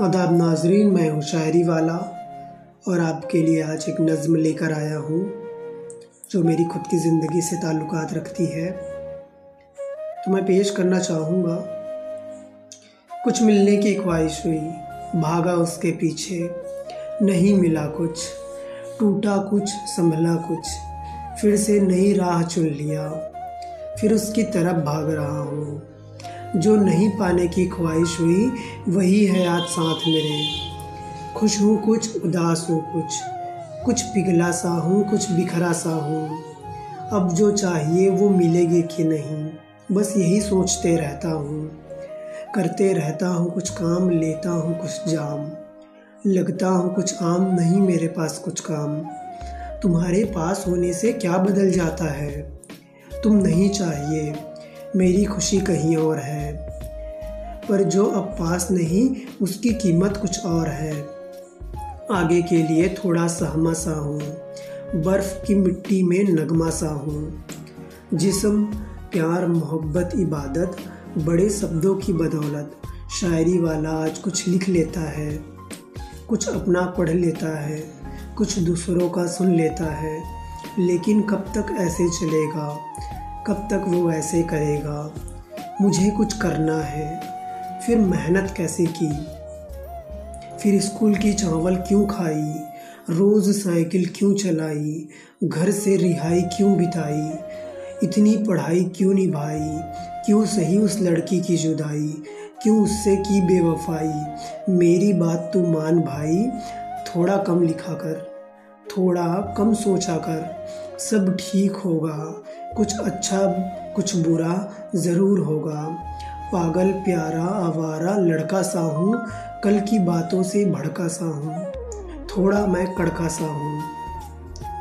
आदाब नाजरीन, मैं हूँ शायरी वाला और आपके लिए आज एक नज़म लेकर आया हूँ, जो मेरी खुद की ज़िंदगी से ताल्लुक़ात रखती है। तो मैं पेश करना चाहूँगा, कुछ मिलने की ख्वाहिश हुई, भागा उसके पीछे, नहीं मिला कुछ, टूटा कुछ, संभला कुछ, फिर से नई राह चुन लिया, फिर उसकी तरफ़ भाग रहा हूँ। जो नहीं पाने की ख्वाहिश हुई, वही है आज साथ मेरे। खुश हूँ कुछ, उदास हूँ कुछ। कुछ पिघला सा हूँ, कुछ बिखरा सा हूँ। अब जो चाहिए वो मिलेगी कि नहीं, बस यही सोचते रहता हूँ। करते रहता हूँ कुछ काम, लेता हूँ कुछ जाम। लगता हूँ कुछ आम, नहीं मेरे पास कुछ काम। तुम्हारे पास होने से क्या बदल जाता है? तुम नहीं चाहिए मेरी खुशी कहीं और है। पर जो अब पास नहीं, उसकी कीमत कुछ और है। आगे के लिए थोड़ा सहमा सा हूँ, बर्फ़ की मिट्टी में नगमा सा हूँ। जिसम, प्यार, मोहब्बत, इबादत, बड़े शब्दों की बदौलत, शायरी वाला आज कुछ लिख लेता है, कुछ अपना पढ़ लेता है, कुछ दूसरों का सुन लेता है, लेकिन कब तक ऐसे चलेगा? कब तक वो ऐसे करेगा? मुझे कुछ करना है। फिर मेहनत कैसे की? फिर स्कूल की चावल क्यों खाई? रोज़ साइकिल क्यों चलाई? घर से रिहाई क्यों बिताई? इतनी पढ़ाई क्यों निभाई? क्यों सही उस लड़की की जुदाई? क्यों उससे की बेवफाई? मेरी बात तू मान भाई। थोड़ा कम लिखा कर। थोड़ा कम सोचा कर। सब ठीक होगा। कुछ अच्छा कुछ बुरा ज़रूर होगा। पागल, प्यारा, आवारा, लड़का सा हूँ, कल की बातों से भड़का सा हूँ, थोड़ा मैं कड़का सा हूँ,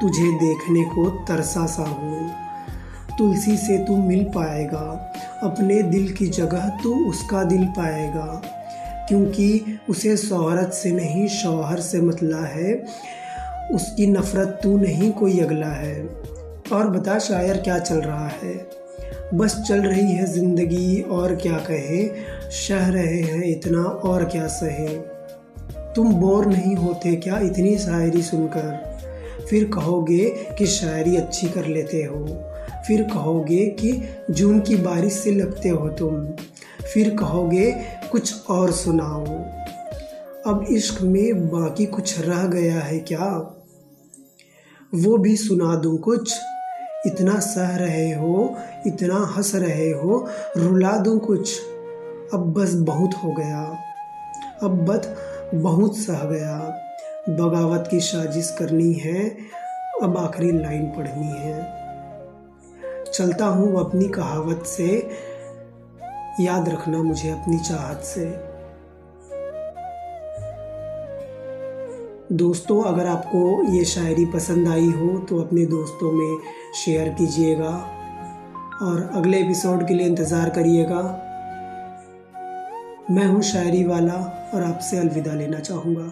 तुझे देखने को तरसा सा हूँ, तुलसी से तू मिल पाएगा, अपने दिल की जगह तू उसका दिल पाएगा, क्योंकि उसे शोहरत से नहीं, शौहर से मतला है, उसकी नफ़रत तू नहीं, कोई अगला है। और बता शायर क्या चल रहा है? बस चल रही है ज़िंदगी, और क्या कहे? शह रहे हैं इतना, और क्या सहे? तुम बोर नहीं होते क्या इतनी शायरी सुनकर? फिर कहोगे कि शायरी अच्छी कर लेते हो। फिर कहोगे कि जून की बारिश से लगते हो तुम। फिर कहोगे कुछ और सुनाओ। अब इश्क में बाकी कुछ रह गया है क्या? वो भी सुना दूँ कुछ। इतना सह रहे हो, इतना हंस रहे हो, रुला दूँ कुछ। अब बस बहुत हो गया। अब बस बहुत सह गया। बगावत की साजिश करनी है, अब आखिरी लाइन पढ़नी है। चलता हूँ अपनी कहावत से, याद रखना मुझे अपनी चाहत से। दोस्तों, अगर आपको ये शायरी पसंद आई हो तो अपने दोस्तों में शेयर कीजिएगा और अगले एपिसोड के लिए इंतज़ार करिएगा। मैं हूँ शायरी वाला और आपसे अलविदा लेना चाहूँगा।